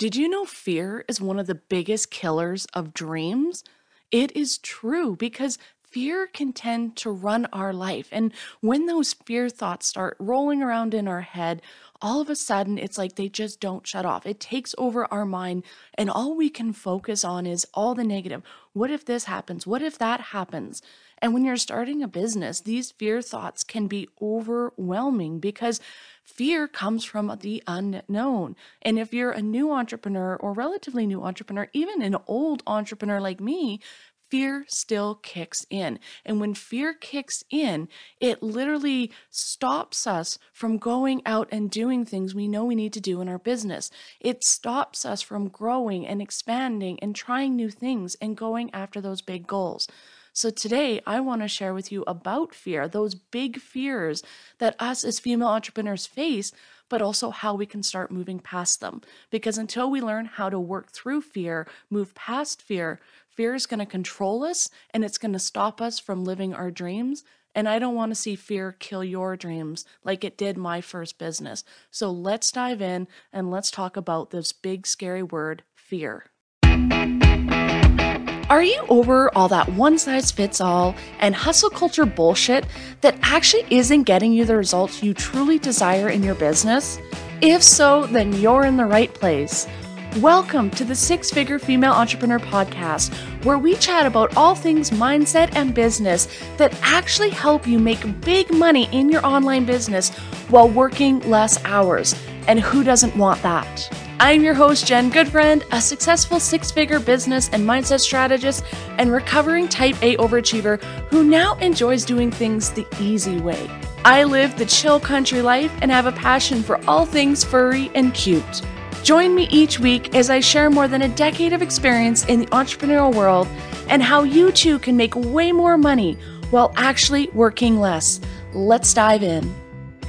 Did you know fear is one of the biggest killers of dreams? It is true because fear can tend to run our life. And when those fear thoughts start rolling around in our head, all of a sudden it's like they just don't shut off. It takes over our mind, and all we can focus on is all the negative. What if this happens? What if that happens? And when you're starting a business, these fear thoughts can be overwhelming because fear comes from the unknown. And if you're a new entrepreneur or relatively new entrepreneur, even an old entrepreneur like me, fear still kicks in. And when fear kicks in, it literally stops us from going out and doing things we know we need to do in our business. It stops us from growing and expanding and trying new things and going after those big goals. So today I want to share with you about fear, those big fears that us as female entrepreneurs face, but also how we can start moving past them. Because until we learn how to work through fear, move past fear, fear is going to control us and it's going to stop us from living our dreams. And I don't want to see fear kill your dreams like it did my first business. So let's dive in and let's talk about this big, scary word fear. Are you over all that one size fits all and hustle culture bullshit that actually isn't getting you the results you truly desire in your business? If so, then you're in the right place. Welcome to the Six Figure Female Entrepreneur Podcast, where we chat about all things mindset and business that actually help you make big money in your online business while working less hours. And who doesn't want that? I'm your host, Jen Goodfriend, a successful six figure business and mindset strategist and recovering type A overachiever who now enjoys doing things the easy way. I live the chill country life and have a passion for all things furry and cute. Join me each week as I share more than a decade of experience in the entrepreneurial world and how you too can make way more money while actually working less. Let's dive in.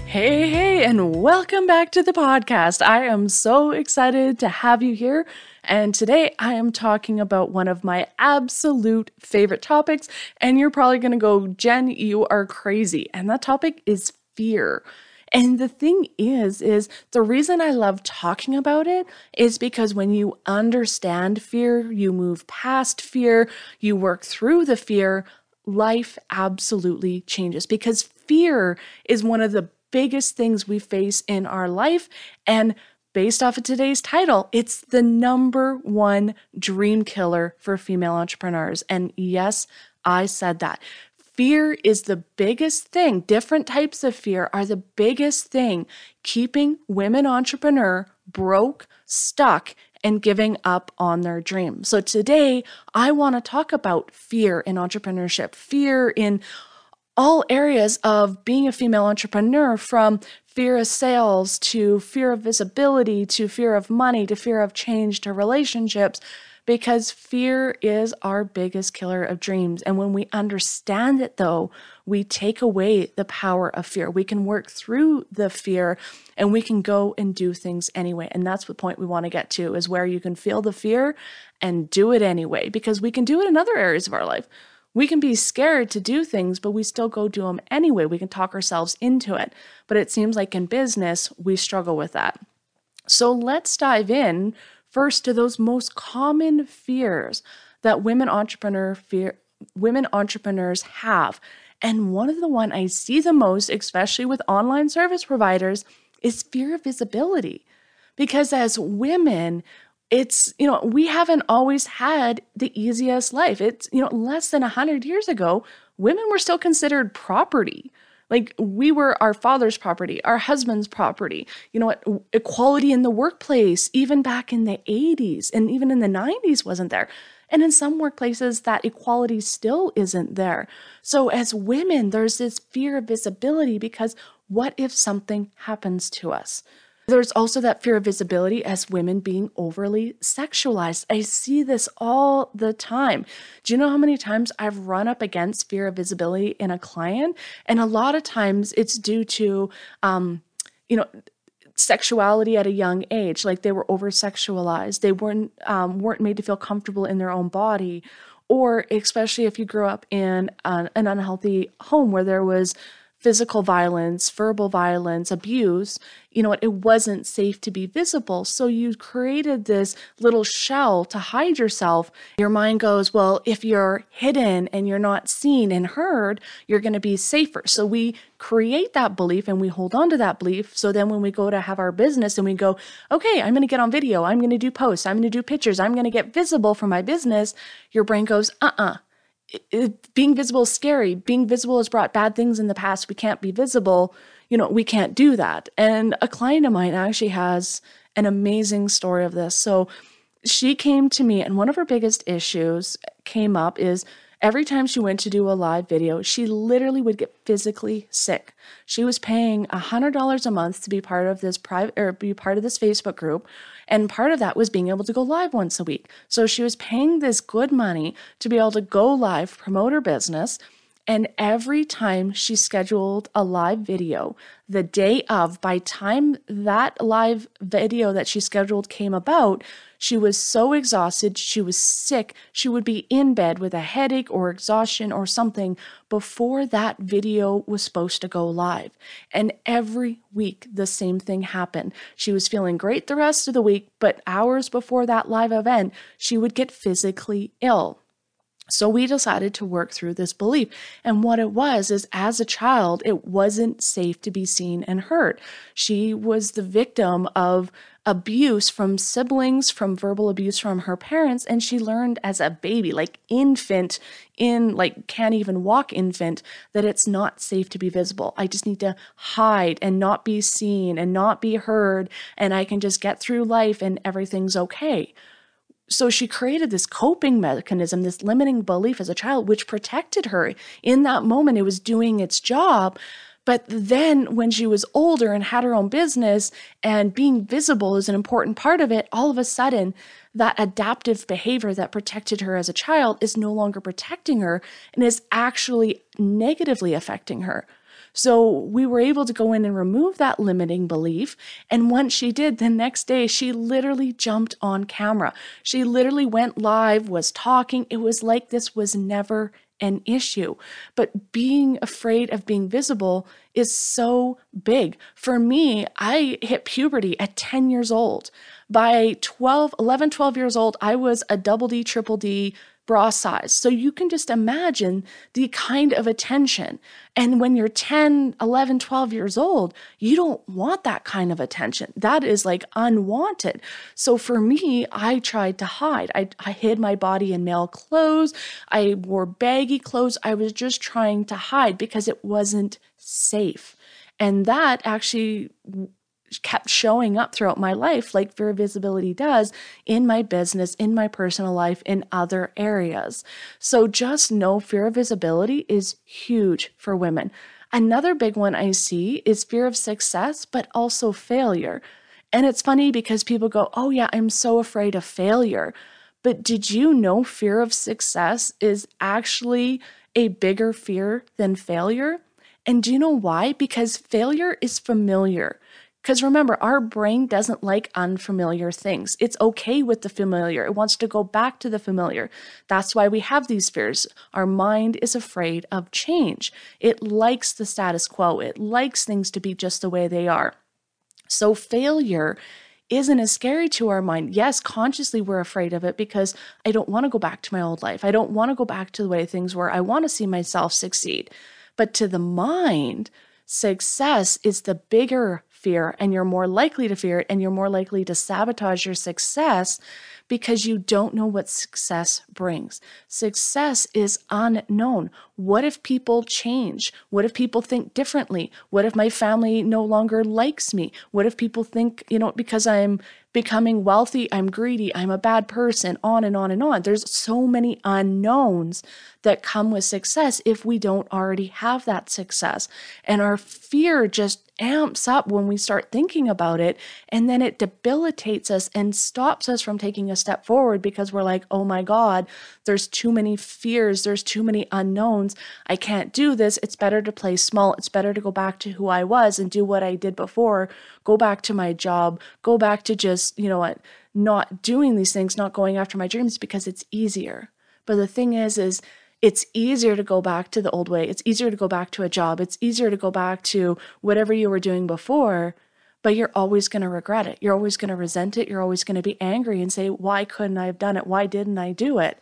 Hey, hey, and welcome back to the podcast. I am so excited to have you here. And today I am talking about one of my absolute favorite topics. And you're probably going to go, Jen, you are crazy. And that topic is fear. And the thing is, is the reason I love talking about it is because when you understand fear, you move past fear, you work through the fear, life absolutely changes because fear is one of the biggest things we face in our life. And based off of today's title, it's the number one dream killer for female entrepreneurs. And yes, I said that. Fear is the biggest thing. Different types of fear are the biggest thing keeping women entrepreneur broke, stuck, and giving up on their dream. So today, I want to talk about fear in entrepreneurship, fear in all areas of being a female entrepreneur from fear of sales to fear of visibility to fear of money to fear of change to relationships because fear is our biggest killer of dreams. And when we understand it, though, we take away the power of fear. We can work through the fear and we can go and do things anyway. And that's the point we want to get to is where you can feel the fear and do it anyway, because we can do it in other areas of our life. We can be scared to do things, but we still go do them anyway. We can talk ourselves into it. But it seems like in business, we struggle with that. So let's dive in first to those most common fears that women entrepreneur fear women entrepreneurs have. And one of the one I see the most, especially with online service providers, is fear of visibility. Because as women, it's you know we haven't always had the easiest life it's you know less than 100 years ago women were still considered property like we were our father's property our husband's property you know what equality in the workplace even back in the 80s and even in the 90s wasn't there. And in some workplaces that equality still isn't there. So as women there's this fear of visibility because what if something happens to us there's also that fear of visibility as women being overly sexualized. I see this all the time. Do you know how many times I've run up against fear of visibility in a client? And a lot of times it's due to, um, you know, sexuality at a young age like they were over sexualized they weren't um, weren't made to feel comfortable in their own body or especially if you grew up in an, an unhealthy home where there was physical violence, verbal violence, abuse, you know, it wasn't safe to be visible. So you created this little shell to hide yourself. Your mind goes, well, if you're hidden and you're not seen and heard, you're going to be safer. So we create that belief and we hold on to that belief. So then when we go to have our business and we go, okay, I'm going to get on video, I'm going to do posts, I'm going to do pictures, I'm going to get visible for my business, your brain goes, uh uh-uh. uh it, being visible is scary. Being visible has brought bad things in the past. We can't be visible. You know, we can't do that. And a client of mine actually has an amazing story of this. So she came to me, and one of her biggest issues came up is every time she went to do a live video, she literally would get physically sick. She was paying $100 a month to be part of this private or be part of this Facebook group and part of that was being able to go live once a week. So she was paying this good money to be able to go live, promote her business. And every time she scheduled a live video, the day of, by time that live video that she scheduled came about, she was so exhausted, she was sick, she would be in bed with a headache or exhaustion or something before that video was supposed to go live. And every week, the same thing happened. She was feeling great the rest of the week, but hours before that live event, she would get physically ill. So we decided to work through this belief. And what it was is as a child, it wasn't safe to be seen and heard. She was the victim of abuse from siblings, from verbal abuse from her parents. And she learned as a baby, like infant, in like can't even walk infant, that it's not safe to be visible. I just need to hide and not be seen and not be heard. And I can just get through life and everything's okay. So she created this coping mechanism, this limiting belief as a child, which protected her. In that moment, it was doing its job. But then when she was older and had her own business and being visible is an important part of it, all of a sudden, that adaptive behavior that protected her as a child is no longer protecting her and is actually negatively affecting her. So we were able to go in and remove that limiting belief. And once she did, the next day, she literally jumped on camera. She literally went live, was talking. It was like this was never an issue. But being afraid of being visible is so big. For me, I hit puberty at 10 years old. By 12, 11, 12 years old, I was a double D, triple D bra size. So you can just imagine the kind of attention. And when you're 10, 11, 12 years old, you don't want that kind of attention. That is like unwanted. So for me, I tried to hide. I, I hid my body in male clothes. I wore baggy clothes. I was just trying to hide because it wasn't safe. And that actually kept showing up throughout my life, like fear of visibility does in my business, in my personal life, in other areas. So just know fear of visibility is huge for women. Another big one I see is fear of success, but also failure. And it's funny because people go, Oh, yeah, I'm so afraid of failure. But did you know fear of success is actually a bigger fear than failure? And do you know why? Because failure is familiar. Because remember, our brain doesn't like unfamiliar things. It's okay with the familiar. It wants to go back to the familiar. That's why we have these fears. Our mind is afraid of change. It likes the status quo. It likes things to be just the way they are. So failure isn't as scary to our mind. Yes, consciously we're afraid of it because I don't want to go back to my old life. I don't want to go back to the way things were. I want to see myself succeed. But to the mind, success is the bigger fear and you're more likely to fear it and you're more likely to sabotage your success because you don't know what success brings. Success is unknown. What if people change? What if people think differently? What if my family no longer likes me? What if people think, you know, because I'm becoming wealthy, I'm greedy, I'm a bad person, on and on and on. There's so many unknowns that come with success if we don't already have that success. And our fear just amps up when we start thinking about it. And then it debilitates us and stops us from taking a step forward because we're like, oh my God, there's too many fears, there's too many unknowns. I can't do this. It's better to play small. It's better to go back to who I was and do what I did before, go back to my job, go back to just, you know what, not doing these things, not going after my dreams because it's easier. But the thing is, is it's easier to go back to the old way. It's easier to go back to a job. It's easier to go back to whatever you were doing before, but you're always going to regret it. You're always going to resent it. You're always going to be angry and say, Why couldn't I have done it? Why didn't I do it?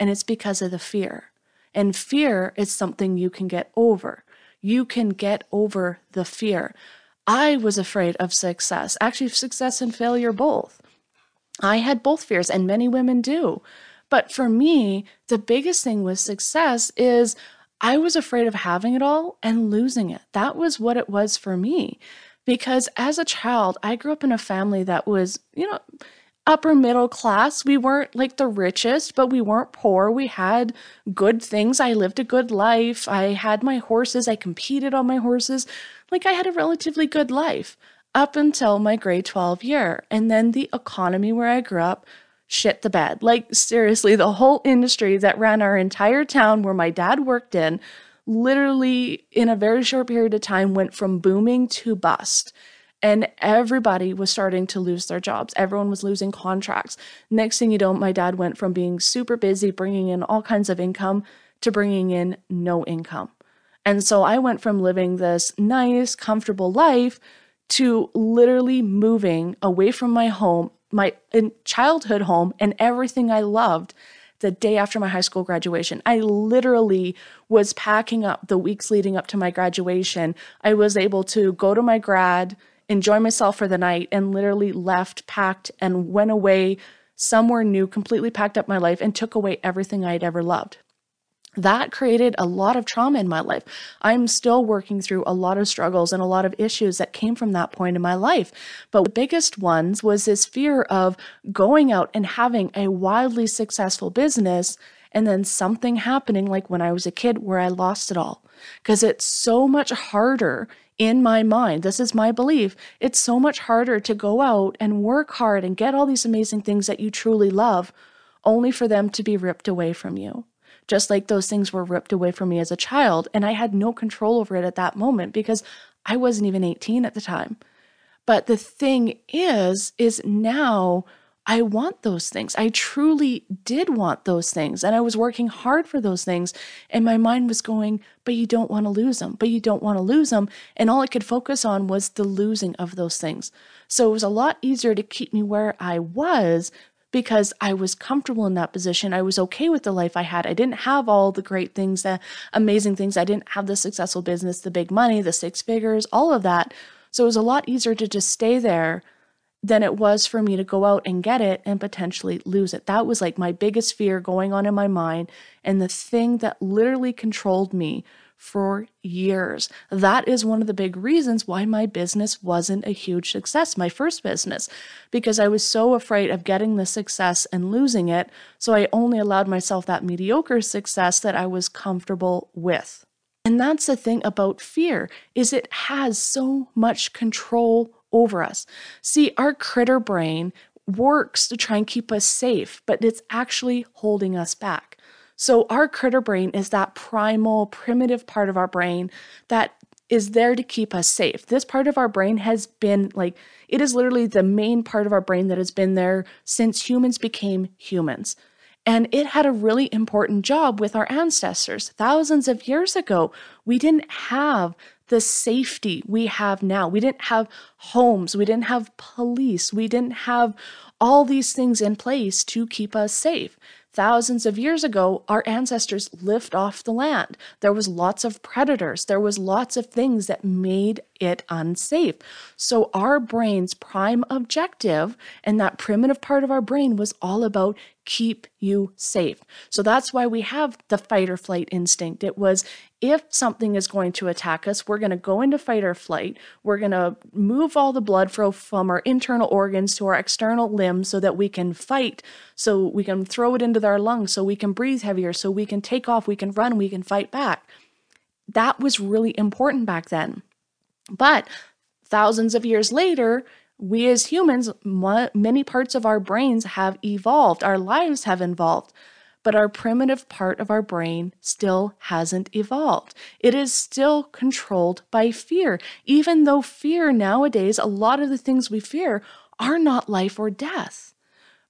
And it's because of the fear. And fear is something you can get over. You can get over the fear. I was afraid of success, actually, success and failure both. I had both fears, and many women do. But for me, the biggest thing with success is I was afraid of having it all and losing it. That was what it was for me. Because as a child, I grew up in a family that was, you know, upper middle class. We weren't like the richest, but we weren't poor. We had good things. I lived a good life. I had my horses. I competed on my horses. Like I had a relatively good life up until my grade 12 year. And then the economy where I grew up shit the bed. Like, seriously, the whole industry that ran our entire town where my dad worked in literally in a very short period of time went from booming to bust. And everybody was starting to lose their jobs. Everyone was losing contracts. Next thing you know, my dad went from being super busy, bringing in all kinds of income, to bringing in no income. And so I went from living this nice, comfortable life to literally moving away from my home, my childhood home, and everything I loved the day after my high school graduation. I literally was packing up the weeks leading up to my graduation. I was able to go to my grad, enjoy myself for the night, and literally left, packed, and went away somewhere new, completely packed up my life, and took away everything I had ever loved that created a lot of trauma in my life. I'm still working through a lot of struggles and a lot of issues that came from that point in my life. But the biggest ones was this fear of going out and having a wildly successful business and then something happening like when I was a kid where I lost it all. Because it's so much harder in my mind. This is my belief. It's so much harder to go out and work hard and get all these amazing things that you truly love only for them to be ripped away from you just like those things were ripped away from me as a child. And I had no control over it at that moment because I wasn't even 18 at the time. But the thing is, is now I want those things. I truly did want those things. And I was working hard for those things. And my mind was going, but you don't want to lose them, but you don't want to lose them. And all I could focus on was the losing of those things. So it was a lot easier to keep me where I was because I was comfortable in that position. I was okay with the life I had. I didn't have all the great things, the amazing things. I didn't have the successful business, the big money, the six figures, all of that. So it was a lot easier to just stay there than it was for me to go out and get it and potentially lose it. That was like my biggest fear going on in my mind and the thing that literally controlled me for years. That is one of the big reasons why my business wasn't a huge success, my first business, because I was so afraid of getting the success and losing it. So I only allowed myself that mediocre success that I was comfortable with. And that's the thing about fear is it has so much control over us. See, our critter brain works to try and keep us safe, but it's actually holding us back. So, our critter brain is that primal, primitive part of our brain that is there to keep us safe. This part of our brain has been like, it is literally the main part of our brain that has been there since humans became humans. And it had a really important job with our ancestors. Thousands of years ago, we didn't have the safety we have now. We didn't have homes. We didn't have police. We didn't have all these things in place to keep us safe. Thousands of years ago, our ancestors lived off the land. There was lots of predators. There was lots of things that made it unsafe. So our brain's prime objective and that primitive part of our brain was all about keep you safe. So that's why we have the fight or flight instinct. It was if something is going to attack us, we're going to go into fight or flight. We're going to move all the blood flow from our internal organs to our external limbs so that we can fight, so we can throw it into our lungs, so we can breathe heavier, so we can take off, we can run, we can fight back. That was really important back then. But thousands of years later, we as humans, many parts of our brains have evolved, our lives have evolved but our primitive part of our brain still hasn't evolved. It is still controlled by fear, even though fear nowadays, a lot of the things we fear are not life or death.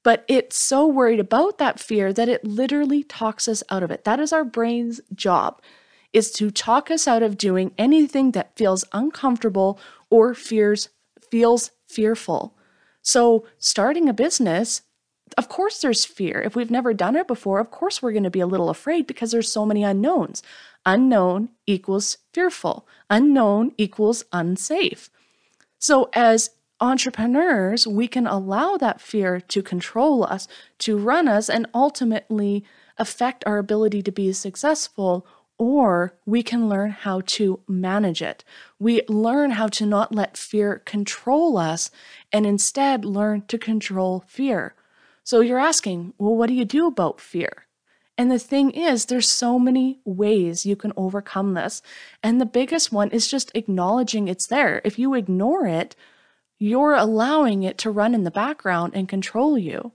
But it's so worried about that fear that it literally talks us out of it. That is our brain's job is to talk us out of doing anything that feels uncomfortable or fears feels fearful. So, starting a business, of course there's fear. If we've never done it before, of course we're going to be a little afraid because there's so many unknowns. Unknown equals fearful. Unknown equals unsafe. So, as entrepreneurs, we can allow that fear to control us, to run us, and ultimately affect our ability to be successful. Or we can learn how to manage it. We learn how to not let fear control us and instead learn to control fear. So you're asking, well, what do you do about fear? And the thing is, there's so many ways you can overcome this. And the biggest one is just acknowledging it's there. If you ignore it, you're allowing it to run in the background and control you.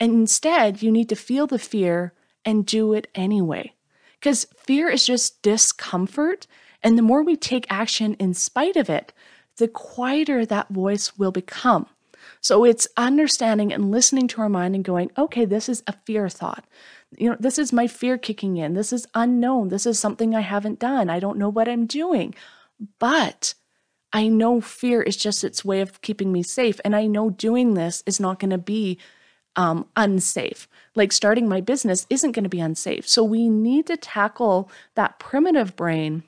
And instead, you need to feel the fear and do it anyway. Because fear is just discomfort. And the more we take action in spite of it, the quieter that voice will become. So it's understanding and listening to our mind and going, okay, this is a fear thought. You know, this is my fear kicking in. This is unknown. This is something I haven't done. I don't know what I'm doing. But I know fear is just its way of keeping me safe. And I know doing this is not going to be um, unsafe. Like starting my business isn't going to be unsafe. So we need to tackle that primitive brain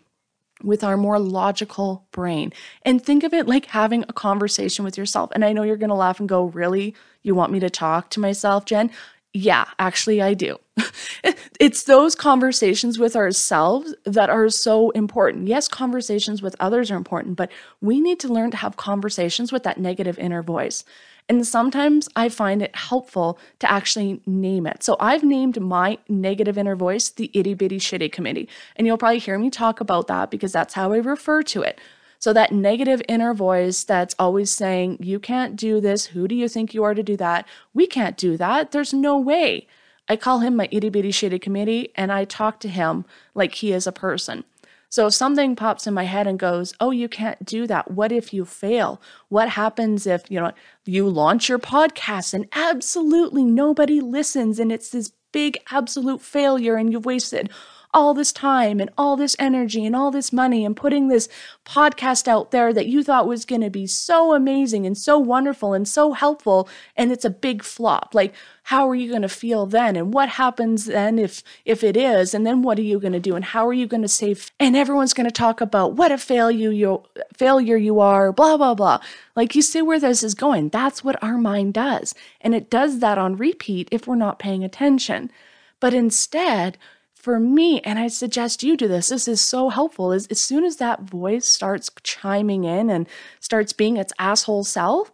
with our more logical brain and think of it like having a conversation with yourself. And I know you're going to laugh and go, Really? You want me to talk to myself, Jen? Yeah, actually, I do. it's those conversations with ourselves that are so important. Yes, conversations with others are important, but we need to learn to have conversations with that negative inner voice. And sometimes I find it helpful to actually name it. So I've named my negative inner voice the itty bitty shitty committee. And you'll probably hear me talk about that because that's how I refer to it. So that negative inner voice that's always saying, you can't do this. Who do you think you are to do that? We can't do that. There's no way. I call him my itty bitty shitty committee and I talk to him like he is a person. So if something pops in my head and goes, "Oh, you can't do that. What if you fail? What happens if, you know, you launch your podcast and absolutely nobody listens and it's this big absolute failure and you've wasted all this time and all this energy and all this money and putting this podcast out there that you thought was going to be so amazing and so wonderful and so helpful and it's a big flop. Like how are you going to feel then? And what happens then if if it is? And then what are you going to do? And how are you going to save? And everyone's going to talk about what a failure you failure you are blah blah blah. Like you see where this is going. That's what our mind does. And it does that on repeat if we're not paying attention. But instead for me, and I suggest you do this, this is so helpful, is as soon as that voice starts chiming in and starts being its asshole self,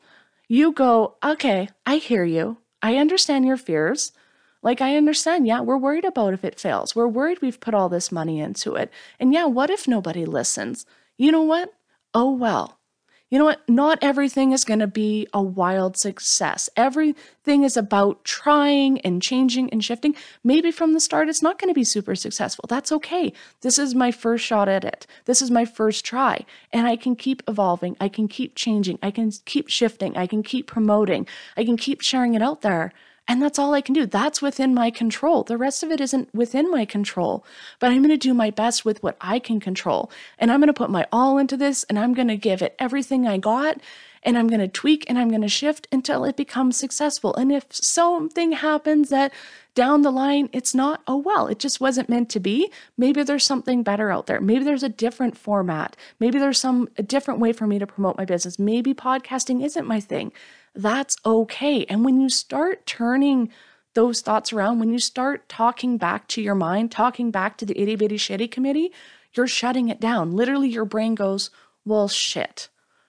you go, okay, I hear you. I understand your fears. Like, I understand, yeah, we're worried about if it fails. We're worried we've put all this money into it. And yeah, what if nobody listens? You know what? Oh, well you know what? Not everything is going to be a wild success. Everything is about trying and changing and shifting. Maybe from the start, it's not going to be super successful. That's okay. This is my first shot at it. This is my first try. And I can keep evolving. I can keep changing. I can keep shifting. I can keep promoting. I can keep sharing it out there. And that's all I can do. That's within my control. The rest of it isn't within my control. But I'm going to do my best with what I can control. And I'm going to put my all into this and I'm going to give it everything I got. And I'm going to tweak and I'm going to shift until it becomes successful. And if something happens that down the line it's not, oh well, it just wasn't meant to be. Maybe there's something better out there. Maybe there's a different format. Maybe there's some a different way for me to promote my business. Maybe podcasting isn't my thing that's okay. And when you start turning those thoughts around, when you start talking back to your mind, talking back to the itty bitty shitty committee, you're shutting it down. Literally, your brain goes, well, shit.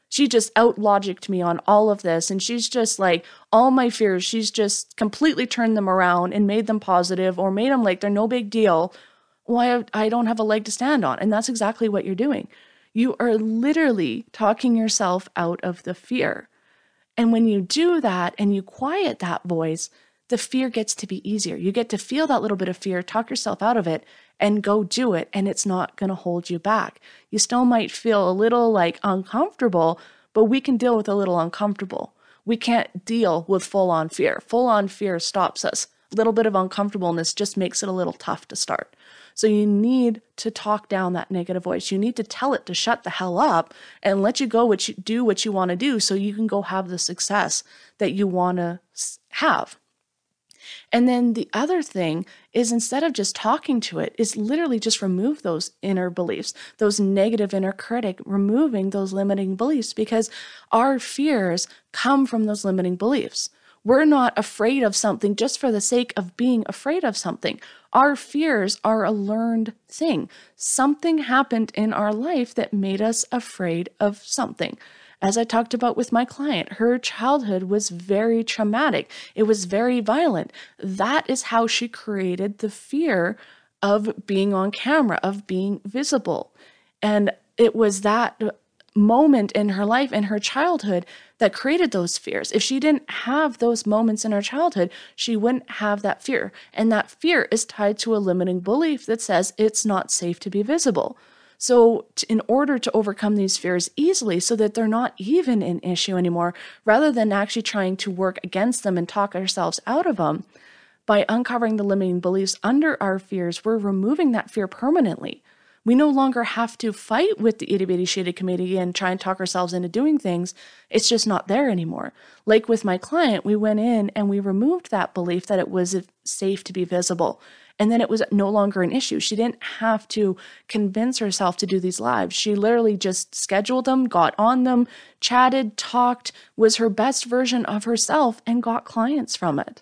She just out logicked me on all of this. And she's just like, all my fears, she's just completely turned them around and made them positive or made them like they're no big deal. I, I don't have a leg to stand on. And that's exactly what you're doing. You are literally talking yourself out of the fear. And when you do that and you quiet that voice, the fear gets to be easier. You get to feel that little bit of fear, talk yourself out of it, and go do it. And it's not going to hold you back. You still might feel a little like uncomfortable, but we can deal with a little uncomfortable. We can't deal with full on fear. Full on fear stops us. A little bit of uncomfortableness just makes it a little tough to start. So you need to talk down that negative voice. You need to tell it to shut the hell up and let you go what you do what you want to do so you can go have the success that you want to have. And then the other thing is instead of just talking to it, is literally just remove those inner beliefs, those negative inner critic, removing those limiting beliefs because our fears come from those limiting beliefs. We're not afraid of something just for the sake of being afraid of something. Our fears are a learned thing. Something happened in our life that made us afraid of something. As I talked about with my client, her childhood was very traumatic. It was very violent. That is how she created the fear of being on camera, of being visible. And it was that moment in her life, in her childhood, that created those fears. If she didn't have those moments in her childhood, she wouldn't have that fear. And that fear is tied to a limiting belief that says it's not safe to be visible. So, in order to overcome these fears easily so that they're not even an issue anymore, rather than actually trying to work against them and talk ourselves out of them, by uncovering the limiting beliefs under our fears, we're removing that fear permanently. We no longer have to fight with the itty bitty shitty committee and try and talk ourselves into doing things. It's just not there anymore. Like with my client, we went in and we removed that belief that it was safe to be visible. And then it was no longer an issue. She didn't have to convince herself to do these lives. She literally just scheduled them, got on them, chatted, talked, was her best version of herself, and got clients from it.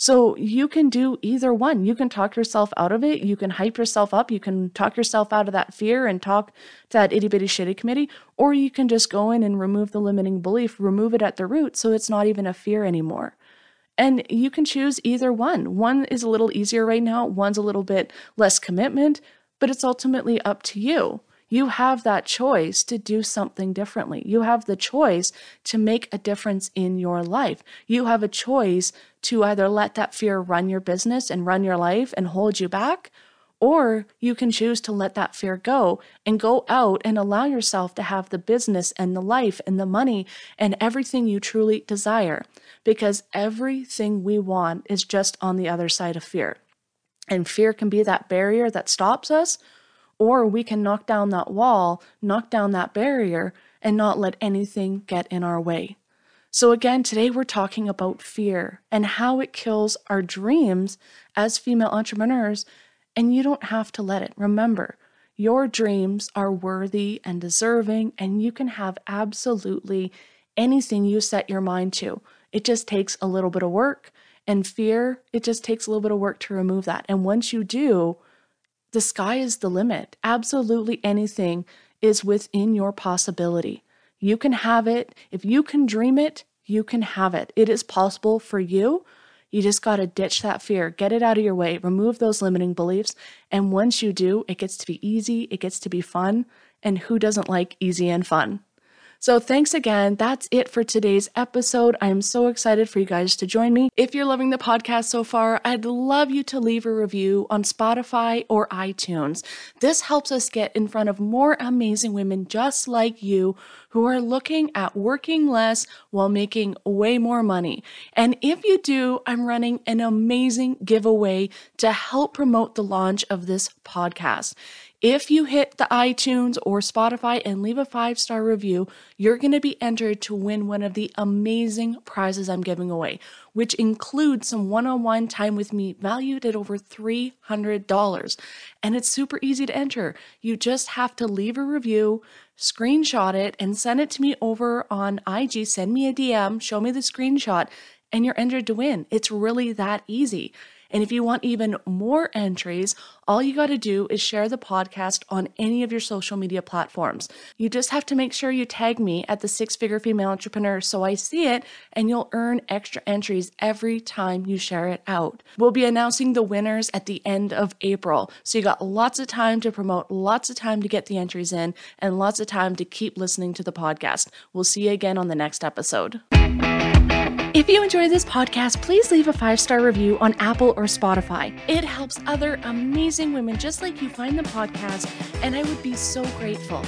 So you can do either one. You can talk yourself out of it. You can hype yourself up. You can talk yourself out of that fear and talk to that itty bitty shitty committee. Or you can just go in and remove the limiting belief, remove it at the root so it's not even a fear anymore. And you can choose either one. One is a little easier right now, one's a little bit less commitment, but it's ultimately up to you. You have that choice to do something differently. You have the choice to make a difference in your life. You have a choice to either let that fear run your business and run your life and hold you back, or you can choose to let that fear go and go out and allow yourself to have the business and the life and the money and everything you truly desire because everything we want is just on the other side of fear. And fear can be that barrier that stops us, or we can knock down that wall, knock down that barrier, and not let anything get in our way. So, again, today we're talking about fear and how it kills our dreams as female entrepreneurs, and you don't have to let it. Remember, your dreams are worthy and deserving, and you can have absolutely anything you set your mind to. It just takes a little bit of work. And fear, it just takes a little bit of work to remove that. And once you do, the sky is the limit. Absolutely anything is within your possibility. You can have it. If you can dream it, you can have it. It is possible for you. You just got to ditch that fear, get it out of your way, remove those limiting beliefs. And once you do, it gets to be easy, it gets to be fun. And who doesn't like easy and fun? So thanks again. That's it for today's episode. I am so excited for you guys to join me. If you're loving the podcast so far, I'd love you to leave a review on Spotify or iTunes. This helps us get in front of more amazing women just like you who are looking at working less while making way more money. And if you do, I'm running an amazing giveaway to help promote the launch of this podcast. If you hit the iTunes or Spotify and leave a five star review, you're going to be entered to win one of the amazing prizes I'm giving away, which includes some one on one time with me valued at over $300. And it's super easy to enter. You just have to leave a review, screenshot it, and send it to me over on IG. Send me a DM, show me the screenshot, and you're entered to win. It's really that easy. And if you want even more entries, all you got to do is share the podcast on any of your social media platforms. You just have to make sure you tag me at the Six Figure Female Entrepreneur so I see it, and you'll earn extra entries every time you share it out. We'll be announcing the winners at the end of April. So you got lots of time to promote, lots of time to get the entries in, and lots of time to keep listening to the podcast. We'll see you again on the next episode. If you enjoy this podcast, please leave a five star review on Apple or Spotify. It helps other amazing women just like you find the podcast, and I would be so grateful.